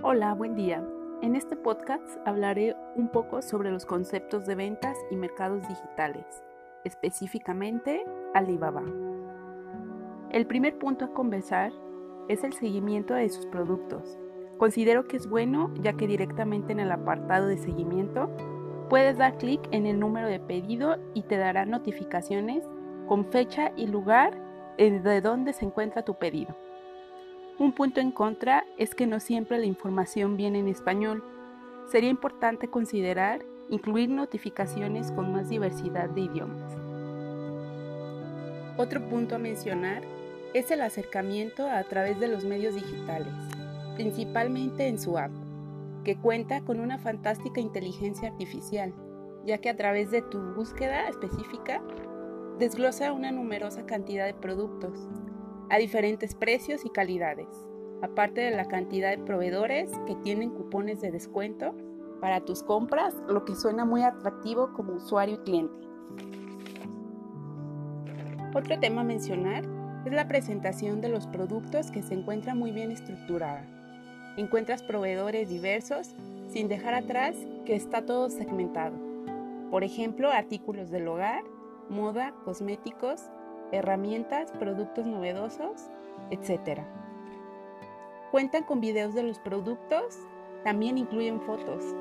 Hola, buen día. En este podcast hablaré un poco sobre los conceptos de ventas y mercados digitales, específicamente Alibaba. El primer punto a conversar es el seguimiento de sus productos. Considero que es bueno ya que directamente en el apartado de seguimiento puedes dar clic en el número de pedido y te dará notificaciones con fecha y lugar de donde se encuentra tu pedido. Un punto en contra es que no siempre la información viene en español. Sería importante considerar incluir notificaciones con más diversidad de idiomas. Otro punto a mencionar es el acercamiento a través de los medios digitales, principalmente en su app, que cuenta con una fantástica inteligencia artificial, ya que a través de tu búsqueda específica desglosa una numerosa cantidad de productos, a diferentes precios y calidades, aparte de la cantidad de proveedores que tienen cupones de descuento para tus compras, lo que suena muy atractivo como usuario y cliente. Otro tema a mencionar es la presentación de los productos que se encuentra muy bien estructurada. Encuentras proveedores diversos sin dejar atrás que está todo segmentado. Por ejemplo, artículos del hogar, moda, cosméticos, herramientas, productos novedosos, etc. Cuentan con videos de los productos, también incluyen fotos,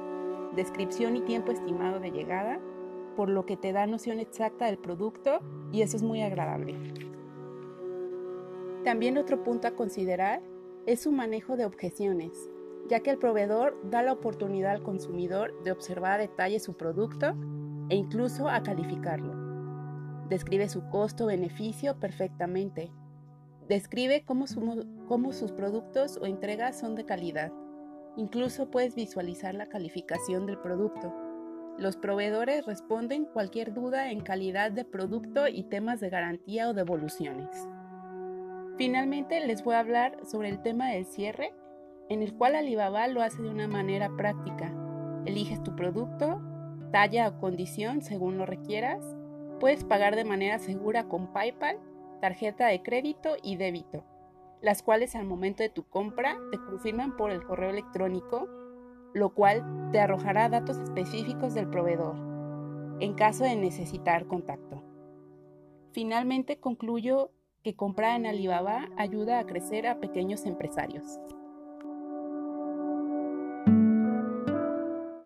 descripción y tiempo estimado de llegada, por lo que te da noción exacta del producto y eso es muy agradable. También otro punto a considerar es su manejo de objeciones, ya que el proveedor da la oportunidad al consumidor de observar a detalle su producto e incluso a calificarlo. Describe su costo-beneficio perfectamente. Describe cómo, sus productos o entregas son de calidad. Incluso puedes visualizar la calificación del producto. Los proveedores responden cualquier duda en calidad de producto y temas de garantía o devoluciones. Finalmente les voy a hablar sobre el tema del cierre, en el cual Alibaba lo hace de una manera práctica. Eliges tu producto, talla o condición según lo requieras Puedes pagar de manera segura con PayPal, tarjeta de crédito y débito, las cuales al momento de tu compra te confirman por el correo electrónico, lo cual te arrojará datos específicos del proveedor en caso de necesitar contacto. Finalmente concluyo que comprar en Alibaba ayuda a crecer a pequeños empresarios.